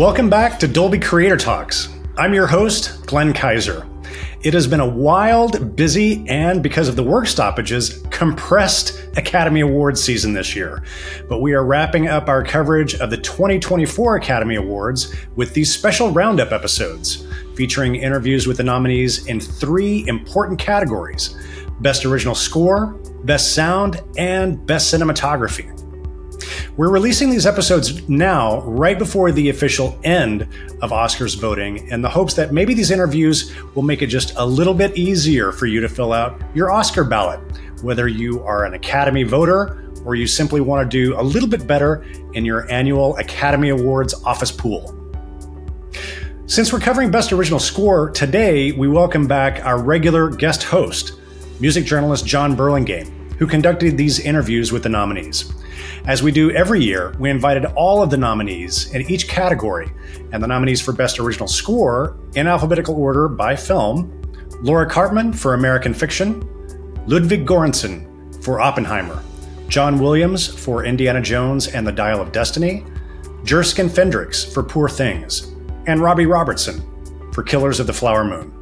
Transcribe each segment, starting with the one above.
Welcome back to Dolby Creator Talks. I'm your host, Glenn Kiser. It has been a wild, busy, and because of the work stoppages, compressed Academy Awards season this year. But we are wrapping up our coverage of the 2024 Academy Awards with these special roundup episodes, featuring interviews with the nominees in three important categories Best Original Score, Best Sound, and Best Cinematography. We're releasing these episodes now, right before the official end of Oscars voting, in the hopes that maybe these interviews will make it just a little bit easier for you to fill out your Oscar ballot, whether you are an Academy voter or you simply want to do a little bit better in your annual Academy Awards office pool. Since we're covering Best Original Score, today we welcome back our regular guest host, music journalist John Burlingame, who conducted these interviews with the nominees. As we do every year, we invited all of the nominees in each category, and the nominees for Best Original Score in alphabetical order by film Laura Karpman for American Fiction, Ludwig Göransson for Oppenheimer, John Williams for Indiana Jones and the Dial of Destiny, Jerskin Fendrix for Poor Things, and Robbie Robertson for Killers of the Flower Moon.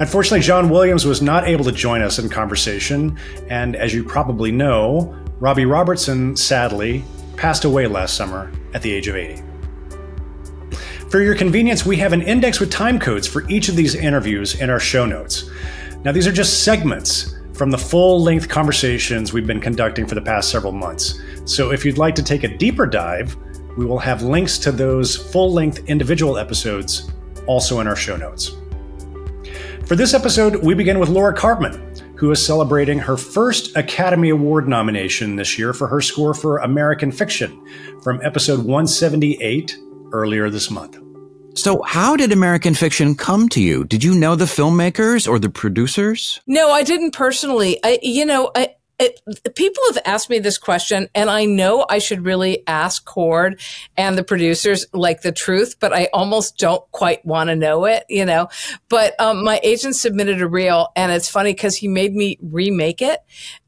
Unfortunately, John Williams was not able to join us in conversation, and as you probably know, Robbie Robertson sadly passed away last summer at the age of 80. For your convenience, we have an index with time codes for each of these interviews in our show notes. Now, these are just segments from the full length conversations we've been conducting for the past several months. So, if you'd like to take a deeper dive, we will have links to those full length individual episodes also in our show notes. For this episode, we begin with Laura Karpman, who is celebrating her first Academy Award nomination this year for her score for American Fiction from episode 178 earlier this month. So, how did American Fiction come to you? Did you know the filmmakers or the producers? No, I didn't personally. I, you know, I, it, people have asked me this question, and I know I should really ask Cord and the producers like the truth, but I almost don't quite want to know it, you know. But um, my agent submitted a reel, and it's funny because he made me remake it.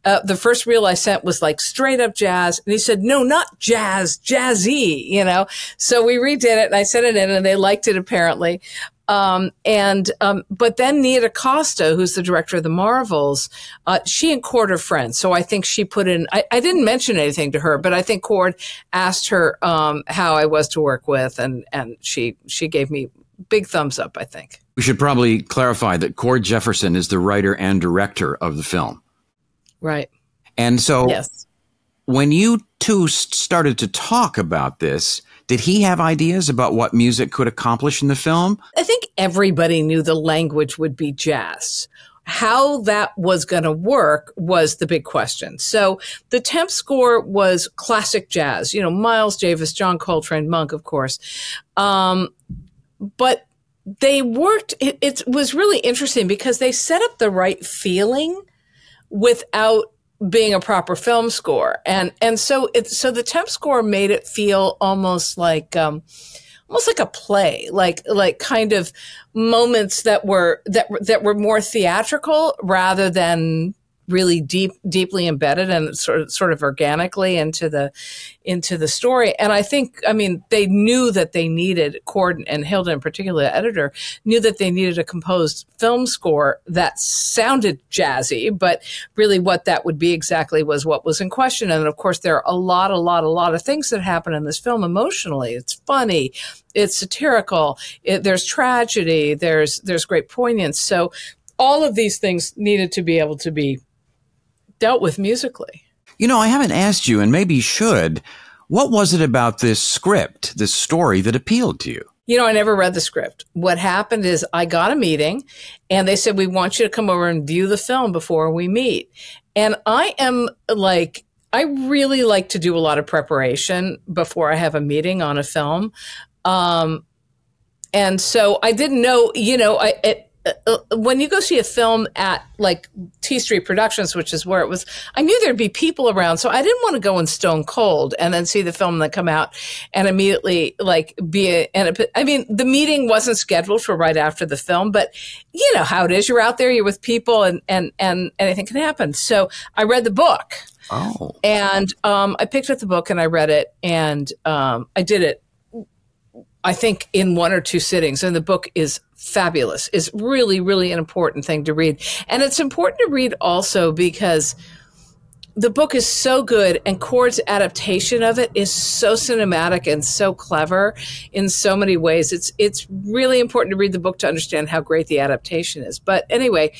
Uh, the first reel I sent was like straight up jazz, and he said, "No, not jazz, jazzy," you know. So we redid it, and I sent it in, and they liked it apparently. Um, and um, but then Nia DaCosta, who's the director of the Marvels, uh, she and Cord are friends. So I think she put in. I, I, didn't mention anything to her, but I think Cord asked her um, how I was to work with, and and she she gave me big thumbs up. I think we should probably clarify that Cord Jefferson is the writer and director of the film. Right. And so, yes. when you two started to talk about this did he have ideas about what music could accomplish in the film? I think everybody knew the language would be jazz. How that was going to work was the big question. So the temp score was classic jazz, you know, Miles Davis, John Coltrane, Monk, of course. Um, but they worked, it, it was really interesting because they set up the right feeling without being a proper film score. And, and so it, so the temp score made it feel almost like, um, almost like a play, like, like kind of moments that were, that, that were more theatrical rather than really deep, deeply embedded and sort of, sort of organically into the, into the story. And I think, I mean, they knew that they needed Cord and Hilda in particular, the editor knew that they needed a composed film score that sounded jazzy, but really what that would be exactly was what was in question. And of course, there are a lot, a lot, a lot of things that happen in this film emotionally. It's funny. It's satirical. It, there's tragedy. There's, there's great poignance. So all of these things needed to be able to be dealt with musically. You know, I haven't asked you, and maybe should. What was it about this script, this story that appealed to you? You know, I never read the script. What happened is I got a meeting and they said, We want you to come over and view the film before we meet. And I am like, I really like to do a lot of preparation before I have a meeting on a film. Um, and so I didn't know, you know, I, it, uh, uh, when you go see a film at like T Street Productions, which is where it was, I knew there'd be people around, so I didn't want to go in stone cold and then see the film that come out and immediately like be a, and a, I mean, the meeting wasn't scheduled for right after the film, but you know how it is. You're out there, you're with people, and and and anything can happen. So I read the book. Oh. And um, I picked up the book and I read it, and um, I did it I think in one or two sittings. And the book is fabulous. Is really, really an important thing to read. And it's important to read also because the book is so good and Cord's adaptation of it is so cinematic and so clever in so many ways. It's it's really important to read the book to understand how great the adaptation is. But anyway,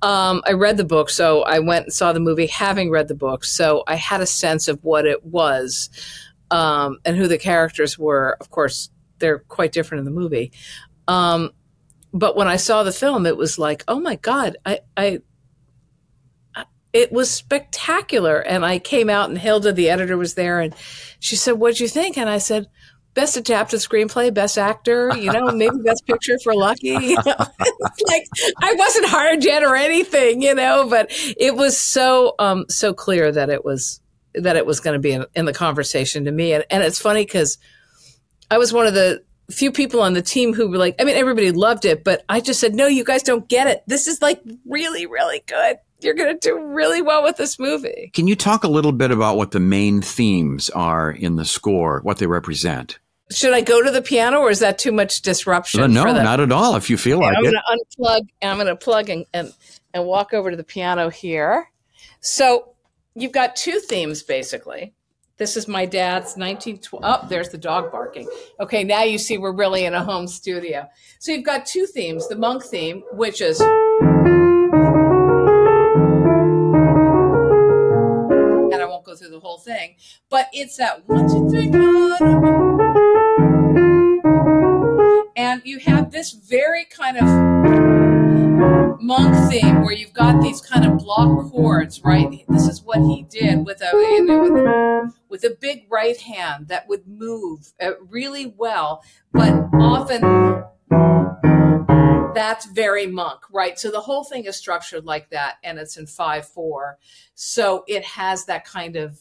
um, I read the book, so I went and saw the movie having read the book, so I had a sense of what it was um, and who the characters were. Of course, they're quite different in the movie. Um, but when I saw the film, it was like, oh my god, I, I it was spectacular. And I came out and Hilda, the editor, was there and she said, What'd you think? And I said, Best adapted screenplay, best actor, you know, maybe best picture for Lucky. You know? like I wasn't hired yet or anything, you know, but it was so um so clear that it was that it was going to be in, in, the conversation to me. And, and it's funny because I was one of the few people on the team who were like, I mean, everybody loved it, but I just said, no, you guys don't get it. This is like really, really good you're going to do really well with this movie. Can you talk a little bit about what the main themes are in the score, what they represent? Should I go to the piano or is that too much disruption? Uh, no, not at all. If you feel okay, like I'm it. I'm going to unplug. I'm going to plug and, and, and walk over to the piano here. So you've got two themes basically. This is my dad's 1912. Oh, there's the dog barking. Okay, now you see we're really in a home studio. So you've got two themes the monk theme, which is. And I won't go through the whole thing, but it's that one, two, three, and you have this very kind of monk theme where you've got these kind of block chords, right? This is what he did with a with, a, with a big right hand that would move uh, really well, but often that's very monk, right? So the whole thing is structured like that, and it's in five four. So it has that kind of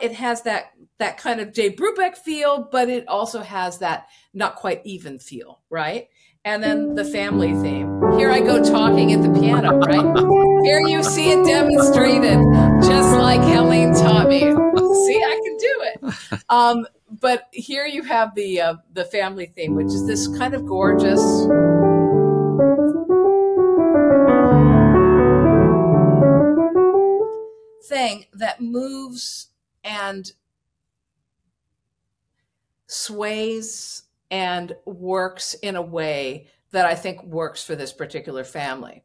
it has that that kind of Jay Brubeck feel, but it also has that not quite even feel, right? And then the family theme. Here I go talking at the piano, right? Here you see it demonstrated, just like Helene taught me. see, I can do it. Um, but here you have the uh, the family theme, which is this kind of gorgeous. Thing that moves and sways and works in a way that I think works for this particular family.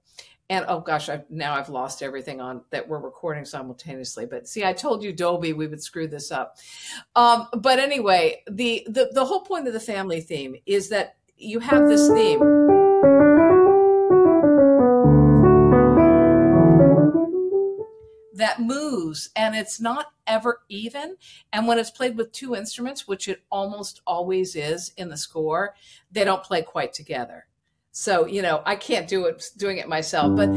And oh gosh, I've, now I've lost everything on that we're recording simultaneously. But see, I told you Dolby we would screw this up. Um, but anyway, the, the the whole point of the family theme is that you have this theme that moves and it's not ever even. And when it's played with two instruments, which it almost always is in the score, they don't play quite together. So, you know, I can't do it doing it myself, but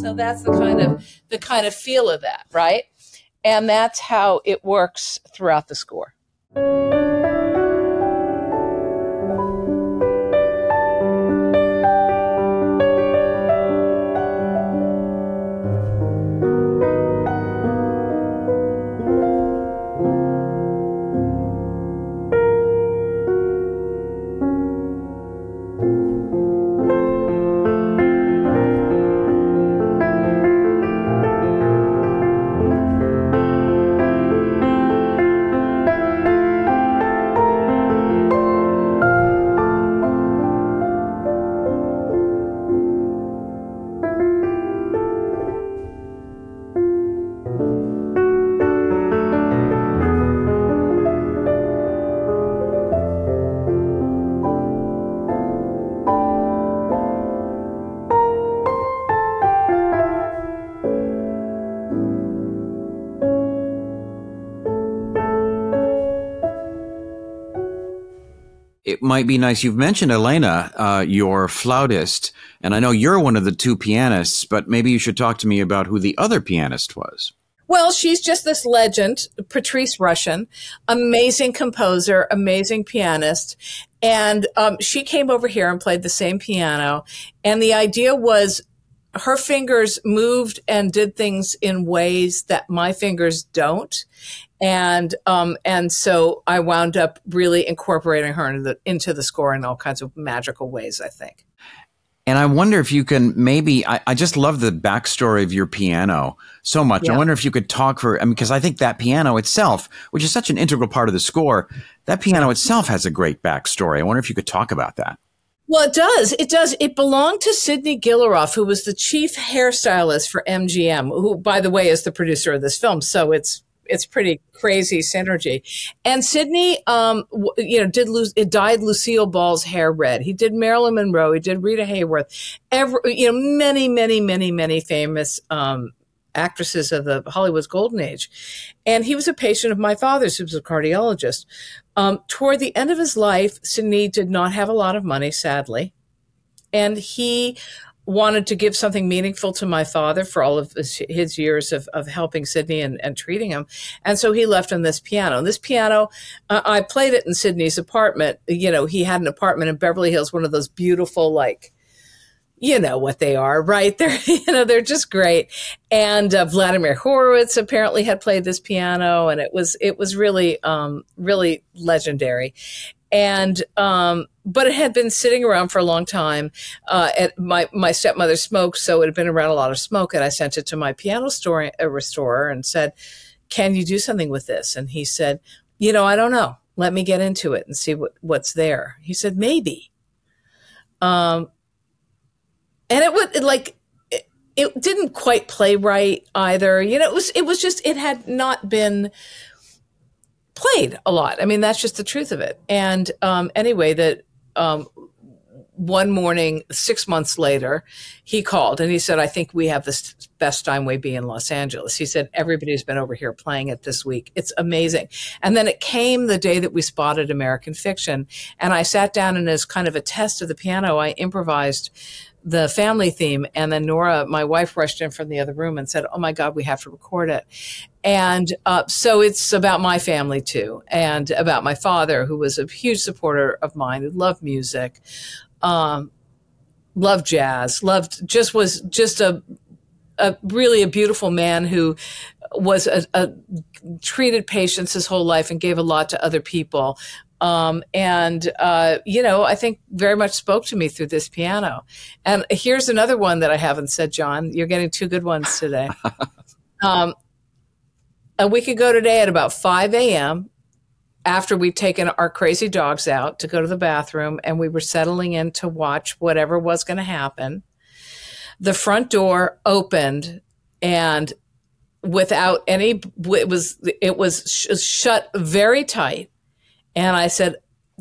so that's the kind of the kind of feel of that, right? And that's how it works throughout the score. Thank you. Might be nice. You've mentioned Elena, uh, your flautist, and I know you're one of the two pianists, but maybe you should talk to me about who the other pianist was. Well, she's just this legend, Patrice Rushen, amazing composer, amazing pianist. And um, she came over here and played the same piano. And the idea was her fingers moved and did things in ways that my fingers don't. And um, and so I wound up really incorporating her into the into the score in all kinds of magical ways, I think. And I wonder if you can maybe, I, I just love the backstory of your piano so much. Yeah. I wonder if you could talk for, I mean, because I think that piano itself, which is such an integral part of the score, that piano itself has a great backstory. I wonder if you could talk about that. Well, it does. It does. It belonged to Sydney Guilaroff, who was the chief hairstylist for MGM, who, by the way, is the producer of this film. So it's it's pretty crazy synergy. And Sydney, um, you know, did lose, it dyed Lucille Ball's hair red. He did Marilyn Monroe. He did Rita Hayworth. Every, you know, many, many, many, many famous, um, actresses of the Hollywood's golden age. And he was a patient of my father's, who was a cardiologist. Um, toward the end of his life, Sidney did not have a lot of money, sadly. And he wanted to give something meaningful to my father for all of his, his years of, of helping Sydney and, and, treating him. And so he left him this piano. And this piano, uh, I played it in Sydney's apartment. You know, he had an apartment in Beverly Hills, one of those beautiful, like, you know what they are, right? They're, you know, they're just great. And uh, Vladimir Horowitz apparently had played this piano, and it was it was really, um, really legendary and um, but it had been sitting around for a long time. Uh, at my my stepmother smoked, so it had been around a lot of smoke. And I sent it to my piano store a restorer and said, "Can you do something with this?" And he said, "You know, I don't know. Let me get into it and see what what's there." He said, "Maybe." Um, and it would like it, it didn't quite play right either. You know, it was it was just it had not been played a lot. I mean, that's just the truth of it. And um, anyway, that um, one morning, six months later, he called and he said, I think we have the best Steinway B in Los Angeles. He said, Everybody's been over here playing it this week. It's amazing. And then it came the day that we spotted American Fiction. And I sat down and as kind of a test of the piano, I improvised the family theme. And then Nora, my wife, rushed in from the other room and said, Oh my God, we have to record it. And uh, so it's about my family too, and about my father, who was a huge supporter of mine, who loved music, um, loved jazz, loved, just was just a, a really a beautiful man who was a, a treated patients his whole life and gave a lot to other people. Um, and, uh, you know, I think very much spoke to me through this piano. And here's another one that I haven't said, John. You're getting two good ones today. um, a week ago today at about 5 a.m., after we'd taken our crazy dogs out to go to the bathroom and we were settling in to watch whatever was going to happen, the front door opened and without any it was it was sh- shut very tight and I said,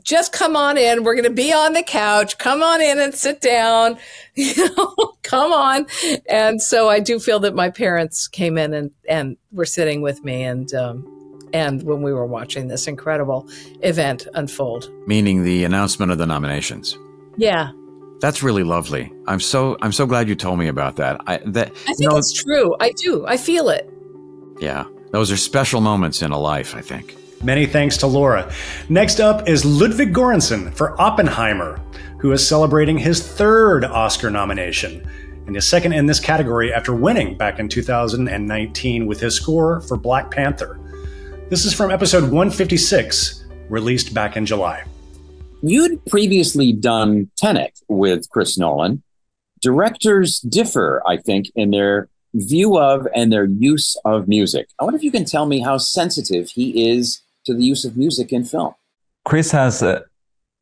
just come on in. We're going to be on the couch. Come on in and sit down. You know, come on. And so I do feel that my parents came in and, and were sitting with me and, um, and when we were watching this incredible event unfold. Meaning the announcement of the nominations. Yeah. That's really lovely. I'm so I'm so glad you told me about that. I that I think it's true. I do. I feel it. Yeah. Those are special moments in a life, I think. Many thanks to Laura. Next up is Ludwig Göransson for Oppenheimer, who is celebrating his third Oscar nomination and his second in this category after winning back in 2019 with his score for Black Panther. This is from episode 156, released back in July. You'd previously done Tenet with Chris Nolan. Directors differ, I think, in their view of and their use of music. I wonder if you can tell me how sensitive he is to the use of music in film. Chris has a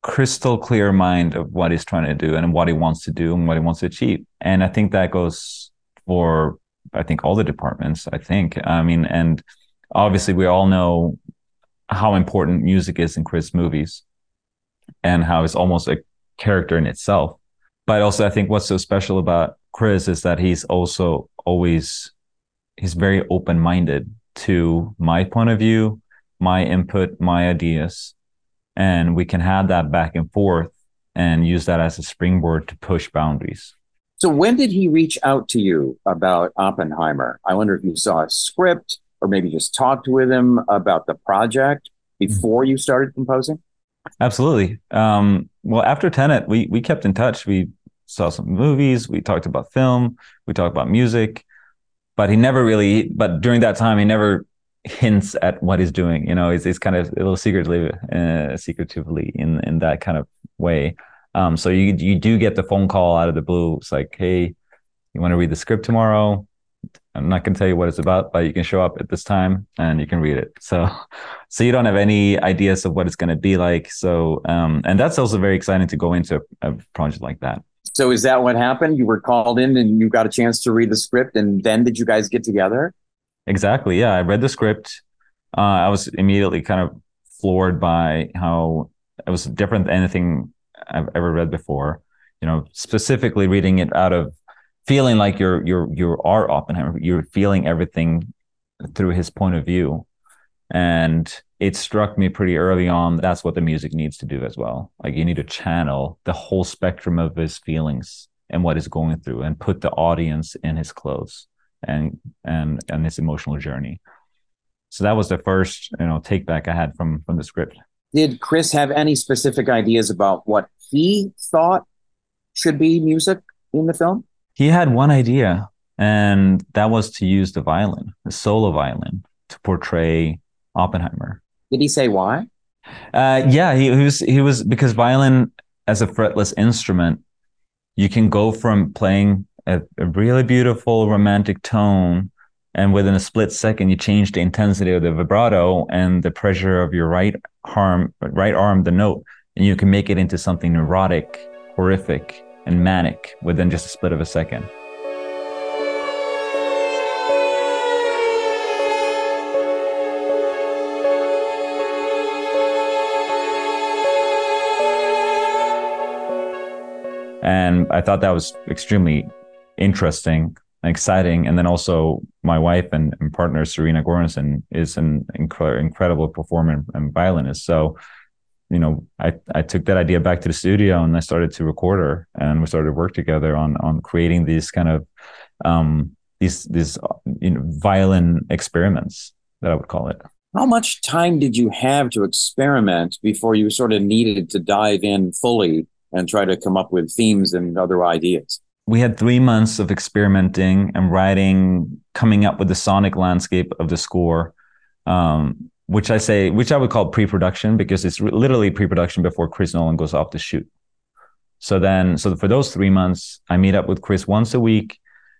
crystal clear mind of what he's trying to do and what he wants to do and what he wants to achieve. And I think that goes for I think all the departments, I think. I mean, and obviously we all know how important music is in Chris movies and how it's almost a character in itself. But also I think what's so special about Chris is that he's also always he's very open minded to my point of view, my input, my ideas. And we can have that back and forth and use that as a springboard to push boundaries. So when did he reach out to you about Oppenheimer? I wonder if you saw a script or maybe just talked with him about the project before you started composing. Absolutely. Um, well, after Tenet, we we kept in touch. We saw some movies. We talked about film. We talked about music. But he never really. But during that time, he never hints at what he's doing. You know, it's, it's kind of a little secretly, uh, secretively in in that kind of way. Um, so you you do get the phone call out of the blue. It's like, hey, you want to read the script tomorrow? I'm not going to tell you what it's about, but you can show up at this time and you can read it. So, so you don't have any ideas of what it's going to be like. So, um, and that's also very exciting to go into a, a project like that. So, is that what happened? You were called in and you got a chance to read the script, and then did you guys get together? Exactly. Yeah, I read the script. Uh, I was immediately kind of floored by how it was different than anything I've ever read before. You know, specifically reading it out of feeling like you're you're you are Oppenheimer. You're feeling everything through his point of view, and it struck me pretty early on. That's what the music needs to do as well. Like you need to channel the whole spectrum of his feelings and what he's going through, and put the audience in his clothes and and and his emotional journey. So that was the first you know take back I had from from the script. Did Chris have any specific ideas about what he thought should be music in the film? He had one idea, and that was to use the violin, the solo violin, to portray Oppenheimer. Did he say why? Uh, yeah, he, he was he was because violin as a fretless instrument, you can go from playing a, a really beautiful romantic tone and within a split second you change the intensity of the vibrato and the pressure of your right arm right arm the note and you can make it into something neurotic horrific and manic within just a split of a second. And i thought that was extremely interesting and exciting. And then also my wife and, and partner Serena Göransson is an incre- incredible performer and violinist. So, you know, I, I took that idea back to the studio and I started to record her and we started to work together on on creating these kind of um these these you know violin experiments that I would call it. How much time did you have to experiment before you sort of needed to dive in fully and try to come up with themes and other ideas? We had three months of experimenting and writing, coming up with the sonic landscape of the score, um, which I say, which I would call pre-production because it's literally pre-production before Chris Nolan goes off to shoot. So then, so for those three months, I meet up with Chris once a week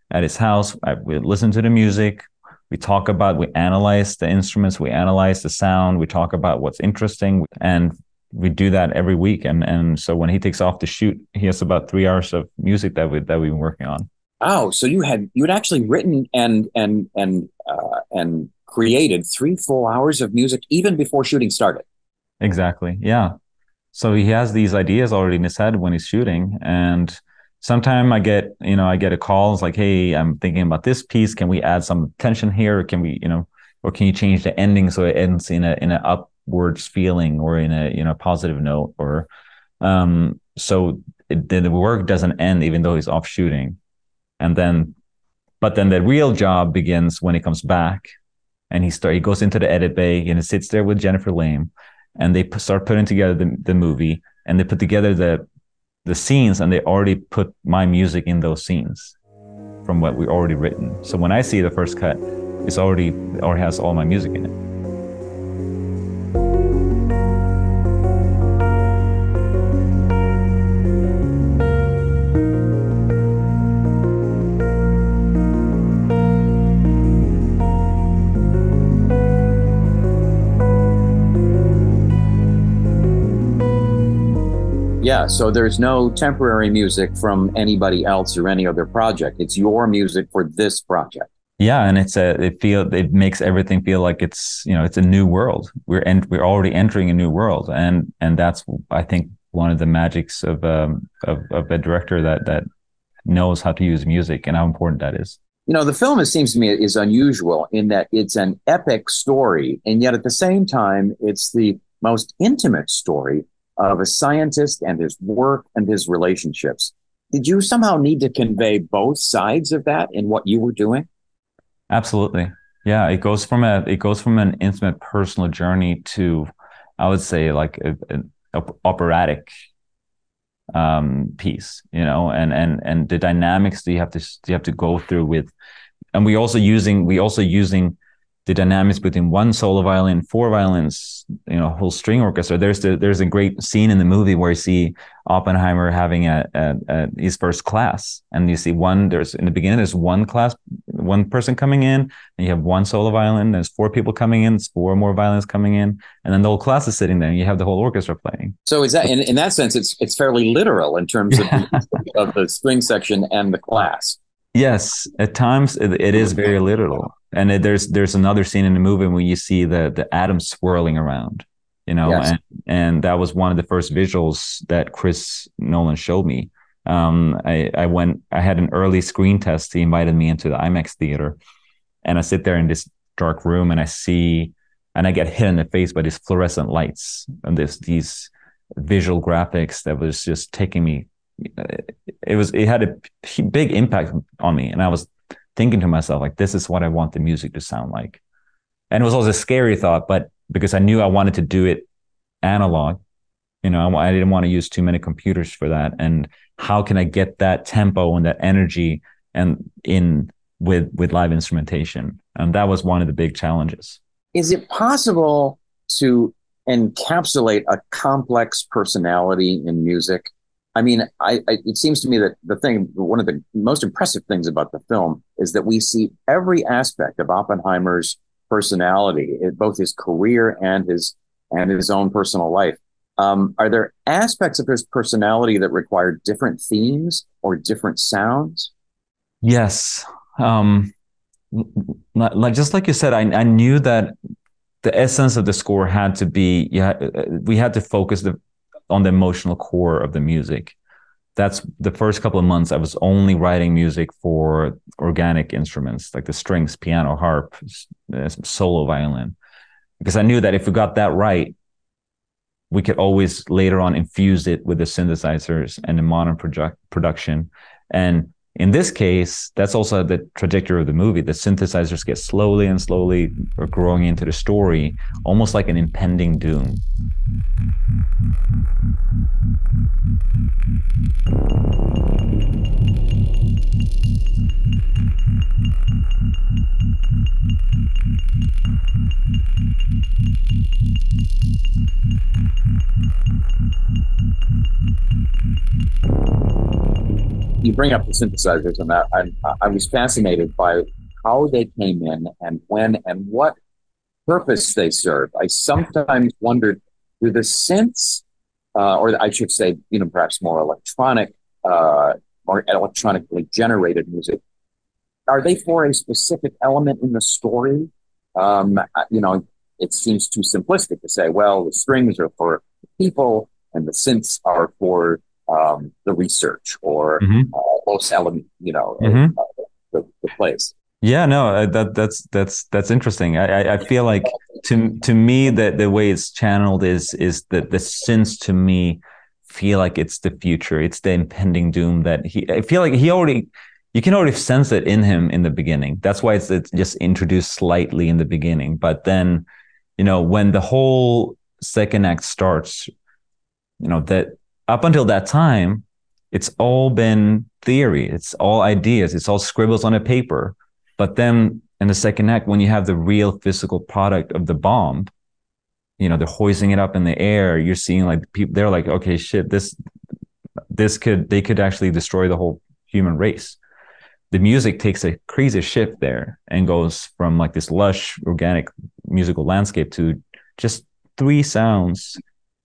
at his house. I, we listen to the music. We talk about, we analyze the instruments, we analyze the sound, we talk about what's interesting. And we do that every week. And and so when he takes off to shoot, he has about three hours of music that we that we've been working on. Oh, so you had you had actually written and and and uh, and created three full hours of music even before shooting started. Exactly. Yeah. So he has these ideas already in his head when he's shooting, and sometimes I get you know I get a call. It's like, hey, I'm thinking about this piece. Can we add some tension here? Or can we you know, or can you change the ending so it ends in a in an up words feeling or in a you know positive note or um so it, the work doesn't end even though he's off shooting and then but then the real job begins when he comes back and he start he goes into the edit bay and he sits there with Jennifer Lame and they p- start putting together the, the movie and they put together the the scenes and they already put my music in those scenes from what we already written. So when i see the first cut it's already already has all my music in it Yeah, so there's no temporary music from anybody else or any other project. It's your music for this project. Yeah, and it's a it feel it makes everything feel like it's you know it's a new world. We're and we're already entering a new world, and and that's I think one of the magics of um of, of a director that that knows how to use music and how important that is. You know, the film, it seems to me, is unusual in that it's an epic story, and yet at the same time, it's the most intimate story of a scientist and his work and his relationships. did you somehow need to convey both sides of that in what you were doing? Absolutely. Yeah, it goes from a it goes from an intimate personal journey to I would say like an operatic um piece, you know, and and and the dynamics that you have to you have to go through with and we also using we also using the dynamics between one solo violin, four violins, you know, whole string orchestra. There's the, there's a great scene in the movie where you see Oppenheimer having a, a, a, his first class, and you see one. There's in the beginning, there's one class, one person coming in, and you have one solo violin. There's four people coming in, there's four more violins coming in, and then the whole class is sitting there, and you have the whole orchestra playing. So is that in, in that sense, it's it's fairly literal in terms of the, of the string section and the class. Yes, at times it, it is very literal and it, there's there's another scene in the movie where you see the the atoms swirling around you know yes. and and that was one of the first visuals that chris nolan showed me. Um, I, I went i had an early screen test. He invited me into the imax theater. And i sit there in this dark room and i see and i get hit in the face by these fluorescent lights and this these visual graphics that was just taking me it was it had a big impact on me. And i was thinking to myself like this is what i want the music to sound like. And it was also a scary thought but because i knew i wanted to do it analog you know i, I didn't want to use too many computers for that. And how can i get that tempo and that energy and in with with live instrumentation? And that was one of the big challenges. Is it possible to encapsulate a complex personality in music I mean, I, I, it seems to me that the thing, one of the most impressive things about the film is that we see every aspect of Oppenheimer's personality, both his career and his and his own personal life. Um, are there aspects of his personality that require different themes or different sounds? Yes, um, like just like you said, I, I knew that the essence of the score had to be yeah we had to focus the on the emotional core of the music. That's the first couple of months I was only writing music for organic instruments like the strings, piano, harp, uh, solo violin, because I knew that if we got that right, we could always later on infuse it with the synthesizers and the modern project production. And in this case, that's also the trajectory of the movie. The synthesizers get slowly and slowly growing into the story, almost like an impending doom. You bring up the synthesizers, and I, I, I was fascinated by how they came in and when and what purpose they serve. I sometimes wondered do the synths, uh, or I should say, you know, perhaps more electronic, uh, more electronically generated music, are they for a specific element in the story? Um, you know, it seems too simplistic to say, well, the strings are for people and the synths are for um, the research or mm-hmm. uh, most element, you know, mm-hmm. uh, the, the place. Yeah, no, uh, that that's that's that's interesting. I I feel like to to me that the way it's channeled is is that the synths to me feel like it's the future. It's the impending doom that he. I feel like he already you can already sense it in him in the beginning. That's why it's, it's just introduced slightly in the beginning. But then, you know, when the whole second act starts, you know, that up until that time, it's all been theory. It's all ideas. It's all scribbles on a paper. But then in the second act, when you have the real physical product of the bomb, you know, they're hoisting it up in the air. You're seeing like people, they're like, okay, shit, this, this could, they could actually destroy the whole human race the music takes a crazy shift there and goes from like this lush organic musical landscape to just three sounds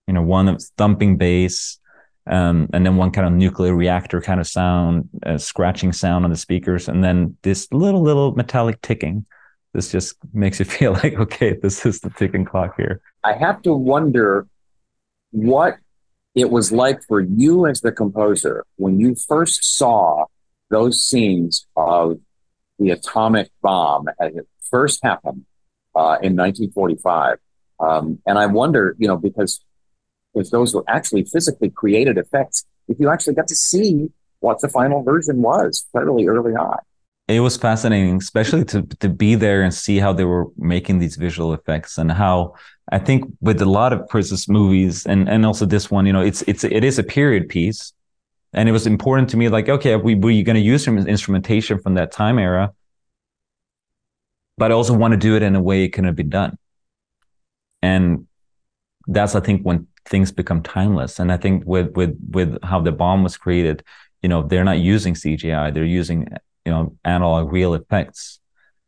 you know one of thumping bass um, and then one kind of nuclear reactor kind of sound a scratching sound on the speakers. And then this little little metallic ticking. This just makes you feel like okay this is the ticking clock here. I have to wonder what it was like for you as the composer when you first saw those scenes of the atomic bomb as it first happened uh, in 1945. Um, and I wonder, you know, because because those were actually physically created effects, if you actually got to see what the final version was fairly early on. It was fascinating, especially to to be there and see how they were making these visual effects and how I think with a lot of Chris's movies and and also this one, you know, it's it's it is a period piece, and it was important to me. Like, okay, we we're going to use some instrumentation from that time era, but I also want to do it in a way it couldn't be done, and that's I think when things become timeless. And I think with with with how the bomb was created, you know, they're not using CGI; they're using you know analog real effects.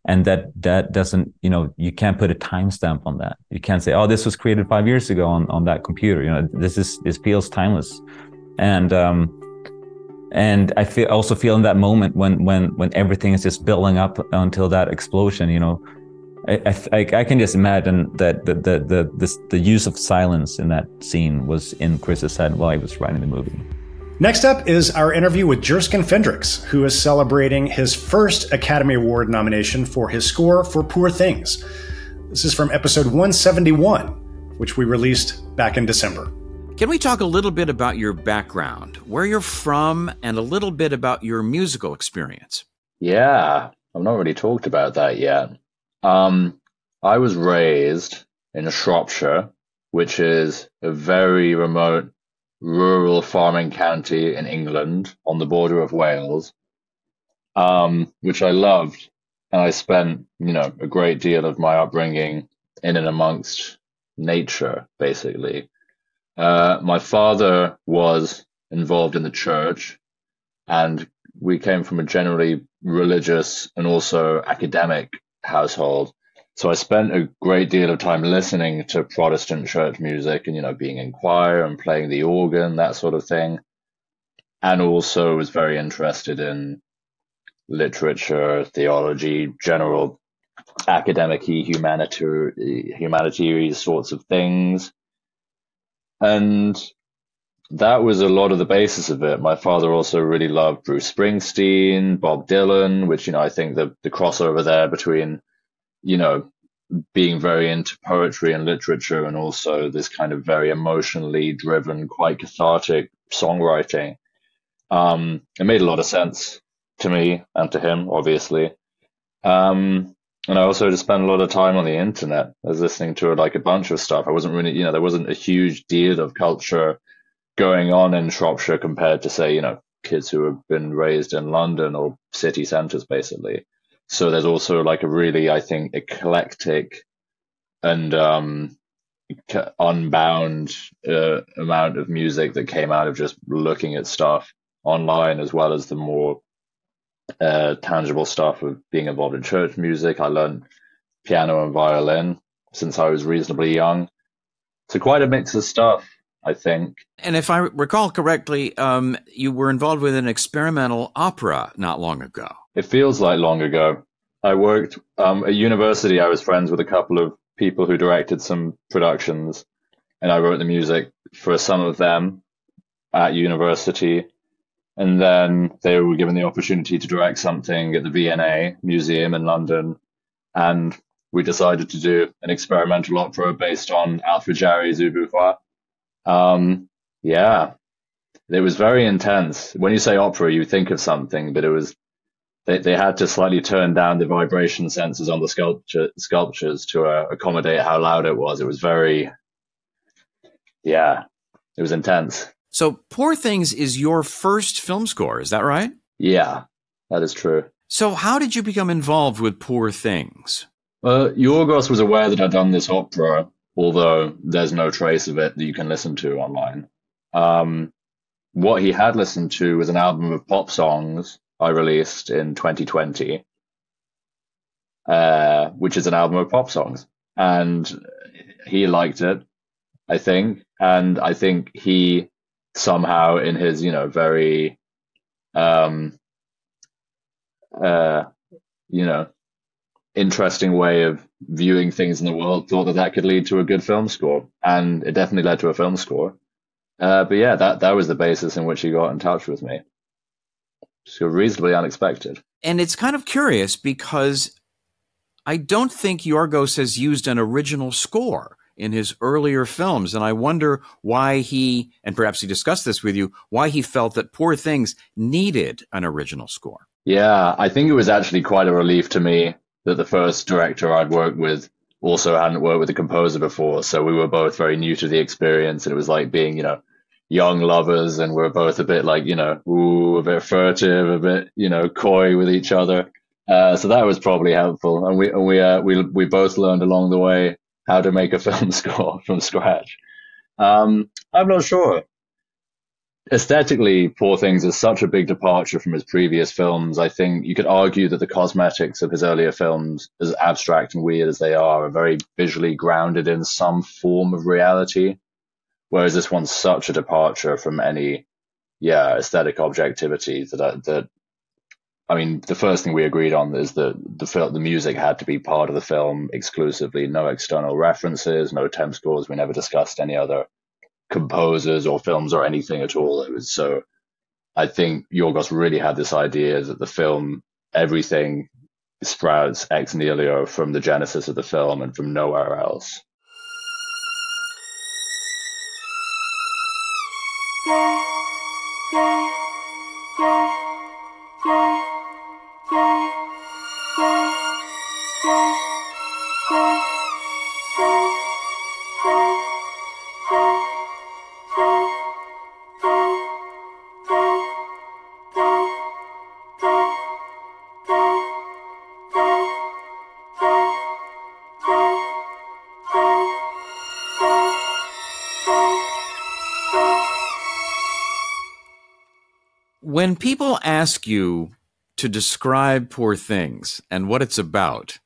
And that that doesn't you know you can't put a timestamp on that. You can't say oh this was created five years ago on on that computer. You know this is this feels timeless. And um and i feel also feel in that moment when when when everything is just building up until that explosion you know I, I, I can just imagine that the the the the, the use of silence in that scene was in Chris's head while he was writing the movie. Next up is our interview with Jerskin Fendrix, who is celebrating his first Academy Award nomination for his score for Poor Things. This is from episode 171, which we released back in December. Can we talk a little bit about your background, where you're from, and a little bit about your musical experience? Yeah, I've not really talked about that yet. Um, I was raised in Shropshire, which is a very remote rural farming county in England on the border of Wales, um, which I loved. And I spent, you know, a great deal of my upbringing in and amongst nature, basically. Uh, my father was involved in the church, and we came from a generally religious and also academic household. So I spent a great deal of time listening to Protestant church music and, you know, being in choir and playing the organ, that sort of thing. And also was very interested in literature, theology, general academic humanitarian, humanitarian sorts of things. And that was a lot of the basis of it. My father also really loved Bruce Springsteen, Bob Dylan, which, you know, I think the, the crossover there between you know, being very into poetry and literature and also this kind of very emotionally driven, quite cathartic songwriting. Um, it made a lot of sense to me and to him, obviously. Um, and I also just spent a lot of time on the internet. I was listening to like a bunch of stuff. I wasn't really, you know, there wasn't a huge deal of culture going on in Shropshire compared to, say, you know, kids who have been raised in London or city centres, basically. So there's also like a really, I think, eclectic and um, unbound uh, amount of music that came out of just looking at stuff online, as well as the more uh, tangible stuff of being involved in church music. I learned piano and violin since I was reasonably young. So quite a mix of stuff. I think. And if I recall correctly, um, you were involved with an experimental opera not long ago. It feels like long ago. I worked um, at university. I was friends with a couple of people who directed some productions, and I wrote the music for some of them at university. And then they were given the opportunity to direct something at the V&A Museum in London, and we decided to do an experimental opera based on Alfred Jarry's Ubu Um, yeah, it was very intense. When you say opera, you think of something, but it was they, they had to slightly turn down the vibration sensors on the sculpture sculptures to uh, accommodate how loud it was. It was very, yeah, it was intense. So, Poor Things is your first film score, is that right? Yeah, that is true. So, how did you become involved with Poor Things? Uh, Yorgos was aware that I'd done this opera, although there's no trace of it that you can listen to online. Um, what he had listened to was an album of pop songs I released in 2020, uh, which is an album of pop songs. And he liked it, I think. And I think he somehow, in his, you know, very, um, uh, you know, interesting way of viewing things in the world, thought that that could lead to a good film score. And it definitely led to a film score. Uh, but yeah, that, that was the basis in which he got in touch with me so reasonably unexpected. And it's kind of curious because I don't think Yorgos has used an original score in his earlier films. And I wonder why he, and perhaps he discussed this with you, why he felt that Poor Things needed an original score. Yeah, I think it was actually quite a relief to me that the first director I'd worked with also hadn't worked with a composer before. So we were both very new to the experience. And it was like being, you know, young lovers and we're both a bit like, you know, ooh, a bit furtive, a bit, you know, coy with each other. Uh, so that was probably helpful. And we, and we, uh, we, we both learned along the way how to make a film score from scratch. Um, I'm not sure aesthetically, Poor Things is such a big departure from his previous films. I think you could argue that the cosmetics of his earlier films, as abstract and weird as they are, are very visually grounded in some form of reality. Whereas this one's such a departure from any, yeah, aesthetic objectivity that uh, that. I mean, the first thing we agreed on is that the the music had to be part of the film exclusively. No external references, no temp scores. We never discussed any other composers or films or anything at all. It was so. I think Yorgos really had this idea that the film, everything sprouts ex nihilo from the genesis of the film and from nowhere else. When people ask you to describe Poor Things and what it's about,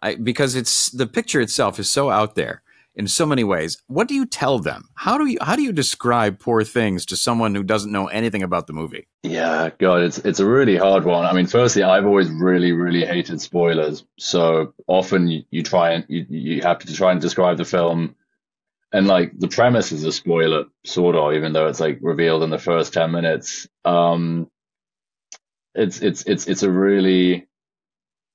I, because it's the picture itself is so out there in so many ways. What do you tell them? How do you how do you describe Poor Things to someone who doesn't know anything about the movie? Yeah, God, it's it's a really hard one. I mean, firstly, I've always really really hated spoilers. So often you, you try and you, you have to try and describe the film and like the premise is a spoiler sort of even though it's like revealed in the first 10 minutes. Um it's it's it's it's a really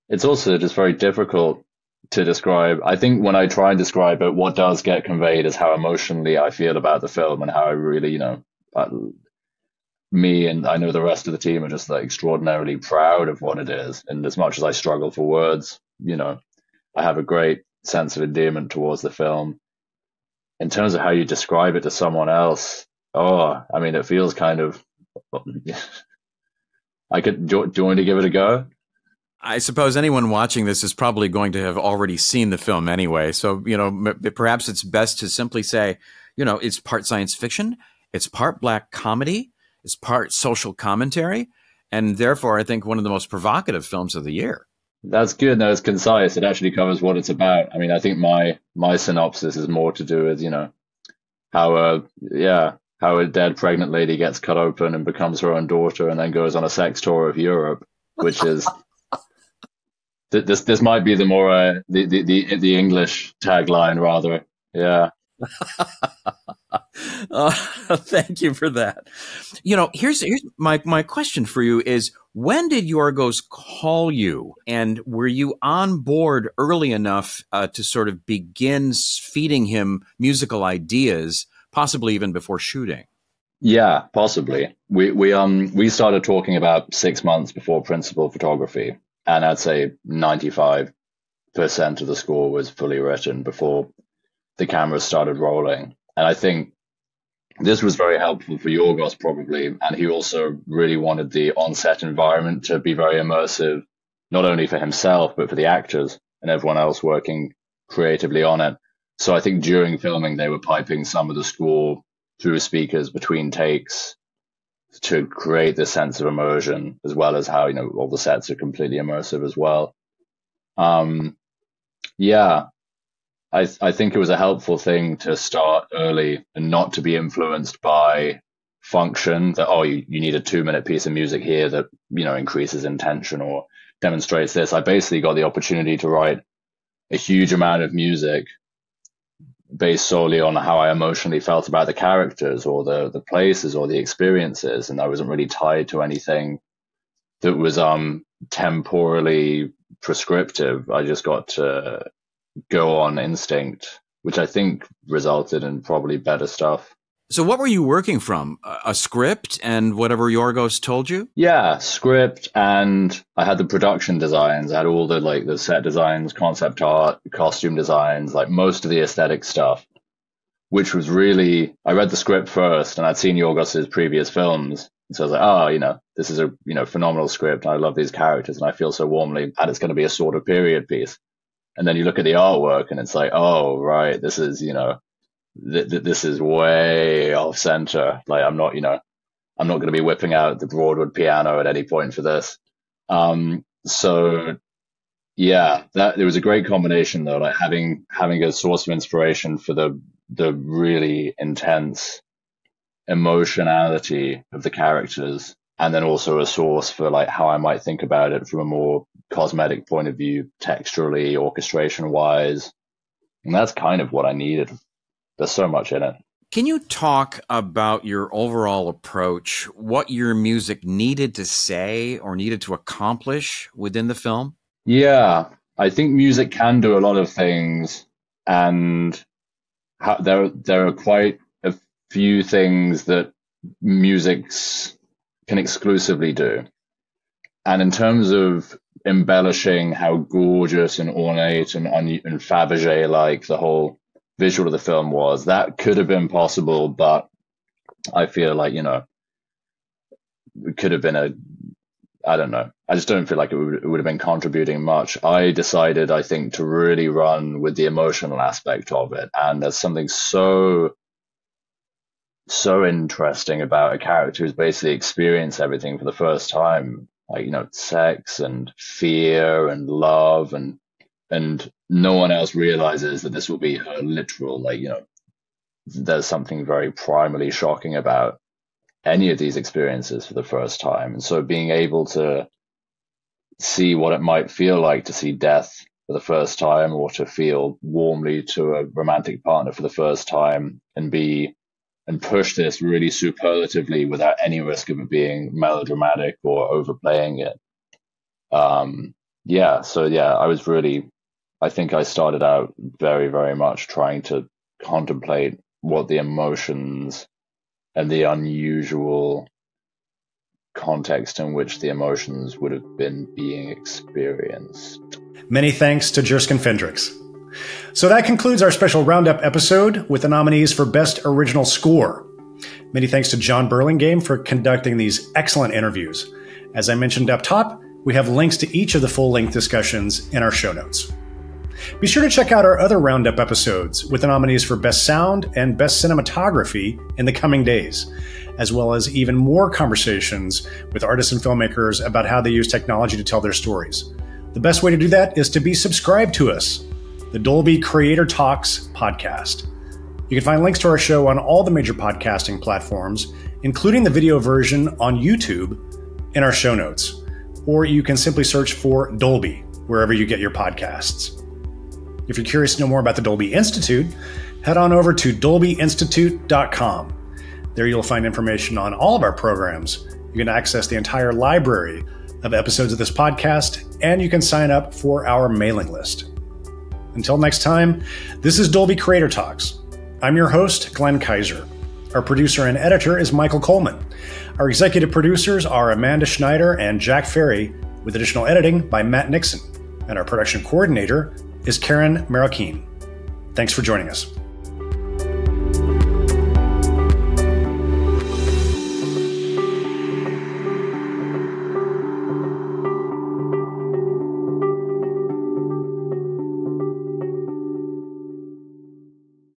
it's also just very difficult to describe. I think when i try and describe it what does get conveyed is how emotionally i feel about the film and how i really you know uh, me and i know the rest of the team are just like extraordinarily proud of what it is. And as much as i struggle for words you know i have a great sense of endearment towards the film in terms of how you describe it to someone else, oh, I mean, it feels kind of. I could. Do, do you want to give it a go? I suppose anyone watching this is probably going to have already seen the film anyway. So, you know, m- perhaps it's best to simply say, you know, it's part science fiction, it's part black comedy, it's part social commentary, and therefore, I think one of the most provocative films of the year. That's good. No, it's concise. It actually covers what it's about. I mean, I think my my synopsis is more to do with you know how a yeah how a dead pregnant lady gets cut open and becomes her own daughter and then goes on a sex tour of Europe, which is this this might be the more uh, the, the the the English tagline rather. Yeah. uh, thank you for that. You know, here's here's my my question for you is when did Yorgos call you, and were you on board early enough uh, to sort of begin feeding him musical ideas, possibly even before shooting? Yeah, possibly. We we um we started talking about six months before principal photography, and I'd say ninety five percent of the score was fully written before the cameras started rolling. And I think this was very helpful for Yorgos probably, and he also really wanted the on-set environment to be very immersive, not only for himself but for the actors and everyone else working creatively on it. So I think during filming they were piping some of the score through speakers between takes to create this sense of immersion, as well as how you know all the sets are completely immersive as well. Um, yeah, I, I think it was a helpful thing to start early and not to be influenced by function that, oh, you, you need a two minute piece of music here that, you know, increases intention or demonstrates this. I basically got the opportunity to write a huge amount of music based solely on how I emotionally felt about the characters or the, the places or the experiences. And I wasn't really tied to anything that was, um, temporally prescriptive. I just got to go on instinct which I think resulted in probably better stuff. So, what were you working from? A script and whatever Yorgos told you? Yeah, script, and I had the production designs. I had all the like the set designs, concept art, costume designs, like most of the aesthetic stuff, which was really. I read the script first, and I'd seen Yorgos's previous films, so I was like, oh, you know, this is a you know phenomenal script. I love these characters, and I feel so warmly, and it's going to be a sort of period piece. And then you look at the artwork, and it's like, oh, right, this is you know th- th- this is way off center. Like I'm not, you know, I'm not going to be whipping out the Broadwood piano at any point for this. Um, so yeah, that there was a great combination though, like having having a source of inspiration for the the really intense emotionality of the characters, and then also a source for like how I might think about it from a more cosmetic point of view, texturally, orchestration wise. And that's kind of what I needed there's so much in it. Can you talk about your overall approach, what your music needed to say or needed to accomplish within the film? Yeah, I think music can do a lot of things, and there there are quite a few things that music can exclusively do. And in terms of embellishing how gorgeous and ornate and, and Fabergé like the whole visual of the film was. That could have been possible, but I feel like, you know, it could have been a, I don't know. I just don't feel like it would, it would have been contributing much. I decided, I think, to really run with the emotional aspect of it. And there's something so, so interesting about a character who's basically experienced everything for the first time. Like, you know, sex and fear and love and and no one else realizes that this will be her literal like you know there's something very primarily shocking about any of these experiences for the first time. And so being able to see what it might feel like to see death for the first time or to feel warmly to a romantic partner for the first time and be and push this really superlatively without any risk of it being melodramatic or overplaying it um yeah so yeah i was really I think I started out very, very much trying to contemplate what the emotions and the unusual context in which the emotions would have been being experienced. Many thanks to Jerskin Fendrix. So that concludes our special roundup episode with the nominees for Best Original Score. Many thanks to Jon Burlingame for conducting these excellent interviews. As I mentioned up top, we have links to each of the full length discussions in our show notes. Be sure to check out our other Roundup episodes with the nominees for Best Sound and Best Cinematography in the coming days, as well as even more conversations with artists and filmmakers about how they use technology to tell their stories. The best way to do that is to be subscribed to us, the Dolby Creator Talks podcast. You can find links to our show on all the major podcasting platforms, including the video version on YouTube, in our show notes. Or you can simply search for Dolby wherever you get your podcasts. If you're curious to know more about the Dolby Institute, head on over to dolbyinstitute.com. There you'll find information on all of our programs. You can access the entire library of episodes of this podcast, and you can sign up for our mailing list. Until next time, this is Dolby Creator Talks. I'm your host, Glenn Kiser. Our producer and editor is Michael Coleman. Our executive producers are Amanda Schneider and Jack Ferry, with additional editing by Matt Nixon. And our production coordinator is Karen Marroquin. Thanks for joining us.